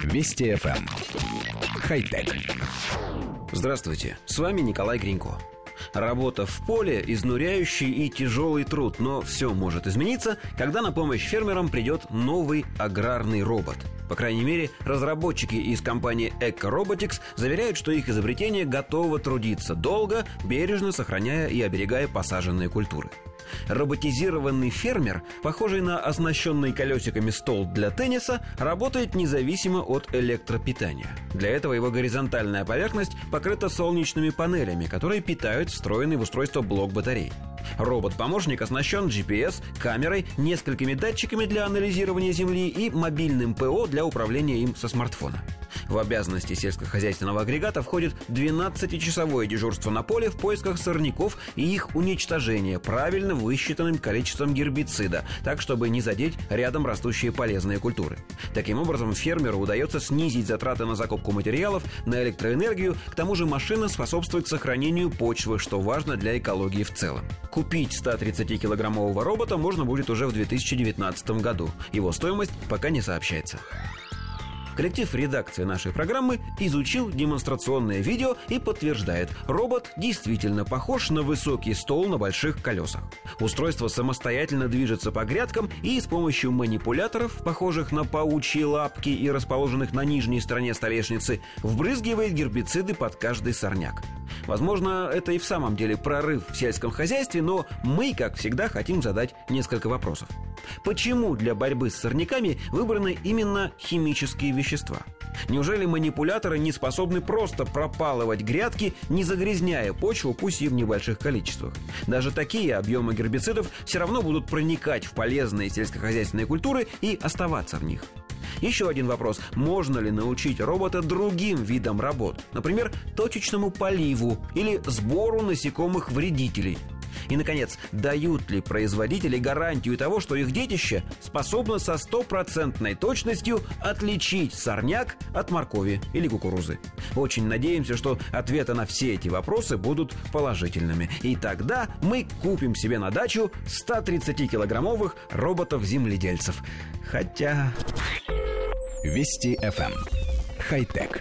Вести FM. Эм. Хай-тек. Здравствуйте, с вами Николай Гринько. Работа в поле – изнуряющий и тяжелый труд, но все может измениться, когда на помощь фермерам придет новый аграрный робот. По крайней мере, разработчики из компании Eco заверяют, что их изобретение готово трудиться долго, бережно сохраняя и оберегая посаженные культуры. Роботизированный фермер, похожий на оснащенный колесиками стол для тенниса, работает независимо от электропитания. Для этого его горизонтальная поверхность покрыта солнечными панелями, которые питают встроенный в устройство блок батарей. Робот-помощник оснащен GPS, камерой, несколькими датчиками для анализирования Земли и мобильным ПО для управления им со смартфона. В обязанности сельскохозяйственного агрегата входит 12-часовое дежурство на поле в поисках сорняков и их уничтожение правильно высчитанным количеством гербицида, так чтобы не задеть рядом растущие полезные культуры. Таким образом, фермеру удается снизить затраты на закупку материалов, на электроэнергию, к тому же машина способствует сохранению почвы, что важно для экологии в целом. Купить 130-килограммового робота можно будет уже в 2019 году. Его стоимость пока не сообщается. Коллектив редакции нашей программы изучил демонстрационное видео и подтверждает, робот действительно похож на высокий стол на больших колесах. Устройство самостоятельно движется по грядкам и с помощью манипуляторов, похожих на паучьи лапки и расположенных на нижней стороне столешницы, вбрызгивает гербициды под каждый сорняк. Возможно, это и в самом деле прорыв в сельском хозяйстве, но мы, как всегда, хотим задать несколько вопросов. Почему для борьбы с сорняками выбраны именно химические вещества? Неужели манипуляторы не способны просто пропалывать грядки, не загрязняя почву, пусть и в небольших количествах? Даже такие объемы гербицидов все равно будут проникать в полезные сельскохозяйственные культуры и оставаться в них. Еще один вопрос. Можно ли научить робота другим видам работ? Например, точечному поливу или сбору насекомых-вредителей? И, наконец, дают ли производители гарантию того, что их детище способно со стопроцентной точностью отличить сорняк от моркови или кукурузы? Очень надеемся, что ответы на все эти вопросы будут положительными. И тогда мы купим себе на дачу 130-килограммовых роботов-земледельцев. Хотя... Вести FM. Эм. Хай-тек.